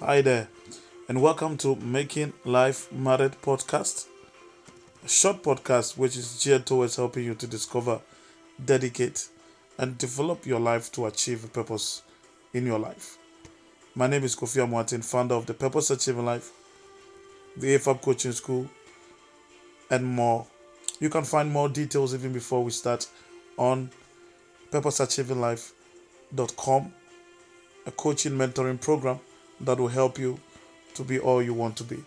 Hi there, and welcome to Making Life Married podcast, a short podcast which is geared towards helping you to discover, dedicate, and develop your life to achieve a purpose in your life. My name is Kofi Amuatin, founder of the Purpose Achieving Life, the AFAB Coaching School, and more. You can find more details even before we start on purposeachievinglife.com, a coaching mentoring program that will help you to be all you want to be.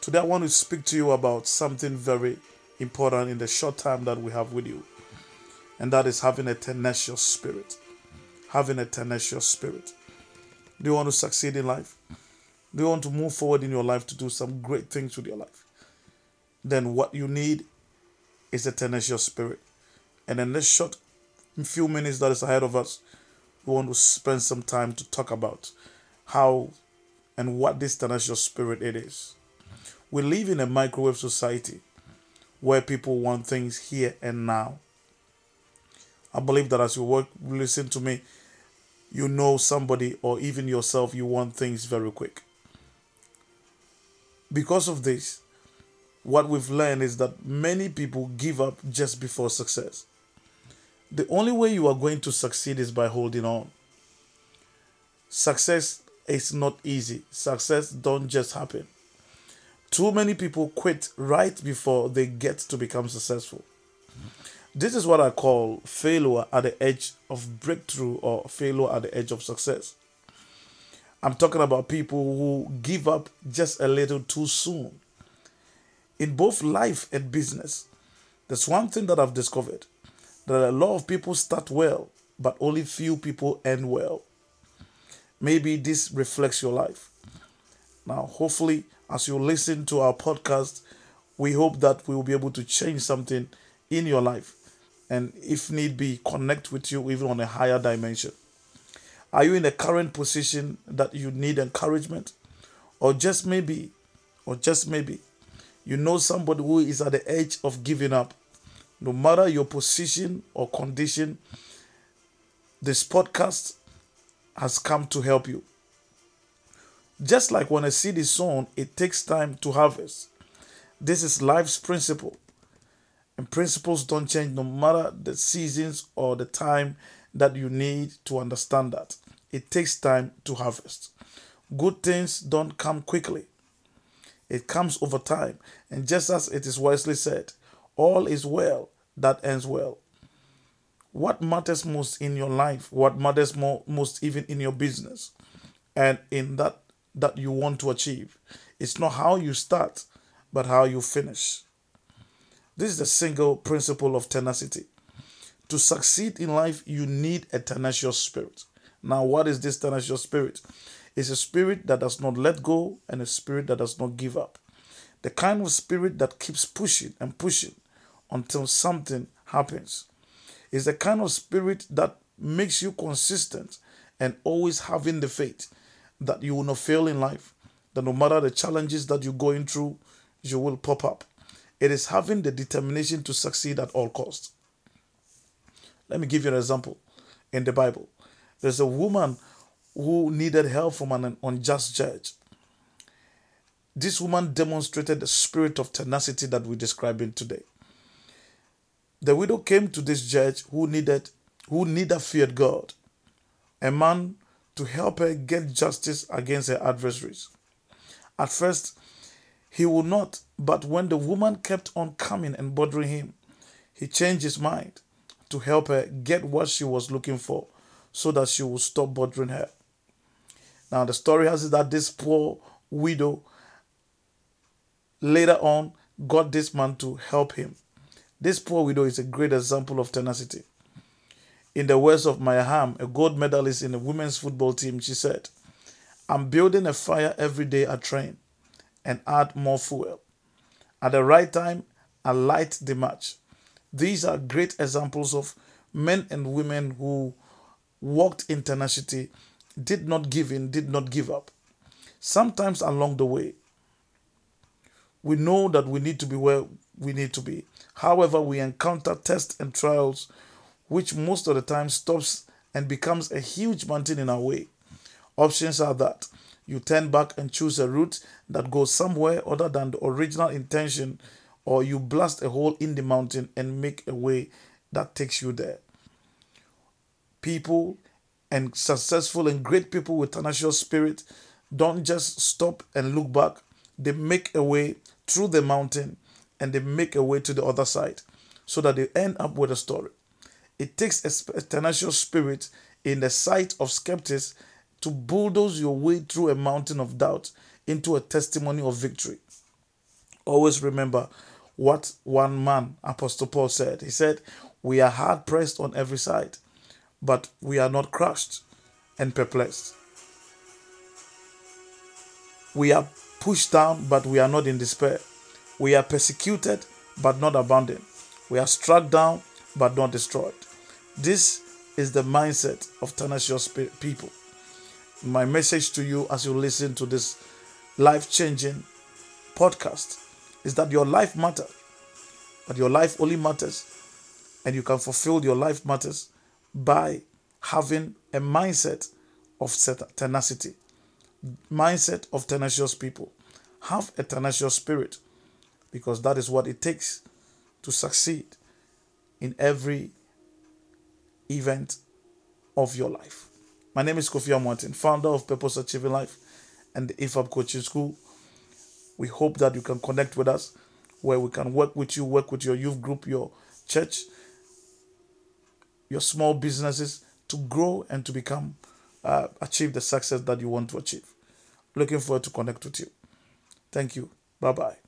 Today, I want to speak to you about something very important in the short time that we have with you, and that is having a tenacious spirit. Having a tenacious spirit. Do you want to succeed in life? Do you want to move forward in your life to do some great things with your life? Then, what you need is a tenacious spirit. And in this short few minutes that is ahead of us, we want to spend some time to talk about how and what this tenacious spirit it is. We live in a microwave society where people want things here and now. I believe that as you work, listen to me, you know somebody or even yourself, you want things very quick. Because of this, what we've learned is that many people give up just before success. The only way you are going to succeed is by holding on. Success is not easy. Success don't just happen. Too many people quit right before they get to become successful. This is what I call failure at the edge of breakthrough or failure at the edge of success. I'm talking about people who give up just a little too soon. In both life and business, there's one thing that I've discovered that a lot of people start well, but only few people end well. Maybe this reflects your life. Now, hopefully, as you listen to our podcast, we hope that we will be able to change something in your life and, if need be, connect with you even on a higher dimension. Are you in a current position that you need encouragement? Or just maybe, or just maybe, you know somebody who is at the edge of giving up. No matter your position or condition, this podcast has come to help you. Just like when a seed is sown, it takes time to harvest. This is life's principle. And principles don't change no matter the seasons or the time that you need to understand that. It takes time to harvest. Good things don't come quickly, it comes over time. And just as it is wisely said, all is well that ends well. What matters most in your life, what matters more, most even in your business, and in that that you want to achieve, it's not how you start, but how you finish. This is the single principle of tenacity. To succeed in life, you need a tenacious spirit. Now, what is this tenacious spirit? It's a spirit that does not let go and a spirit that does not give up. The kind of spirit that keeps pushing and pushing until something happens. Is the kind of spirit that makes you consistent and always having the faith that you will not fail in life, that no matter the challenges that you're going through, you will pop up. It is having the determination to succeed at all costs. Let me give you an example in the Bible. There's a woman who needed help from an unjust judge. This woman demonstrated the spirit of tenacity that we're describing today. The widow came to this judge who needed who neither feared God, a man to help her get justice against her adversaries. At first, he would not, but when the woman kept on coming and bothering him, he changed his mind to help her get what she was looking for so that she would stop bothering her. Now, the story has it that this poor widow later on got this man to help him. This poor widow is a great example of tenacity. In the words of Mia Hamm, a gold medalist in the women's football team, she said, I'm building a fire every day I train and add more fuel. At the right time, I light the match. These are great examples of men and women who walked in tenacity, did not give in, did not give up. Sometimes along the way, we know that we need to be where we need to be. However, we encounter tests and trials, which most of the time stops and becomes a huge mountain in our way. Options are that you turn back and choose a route that goes somewhere other than the original intention, or you blast a hole in the mountain and make a way that takes you there. People and successful and great people with tenacious spirit don't just stop and look back, they make a way through the mountain and they make a way to the other side so that they end up with a story. It takes a tenacious spirit in the sight of skeptics to bulldoze your way through a mountain of doubt into a testimony of victory. Always remember what one man, Apostle Paul, said. He said, We are hard pressed on every side, but we are not crushed and perplexed. We are pushed down, but we are not in despair. We are persecuted, but not abandoned. We are struck down, but not destroyed. This is the mindset of tenacious people. My message to you as you listen to this life changing podcast is that your life matters, but your life only matters, and you can fulfill your life matters by having a mindset of tenacity, mindset of tenacious people. Have a tenacious spirit because that is what it takes to succeed in every event of your life. My name is Kofi Martin, founder of Purpose Achieving Life and the IFAB Coaching School. We hope that you can connect with us where we can work with you, work with your youth group, your church, your small businesses to grow and to become, uh, achieve the success that you want to achieve. Looking forward to connect with you. Thank you. Bye bye.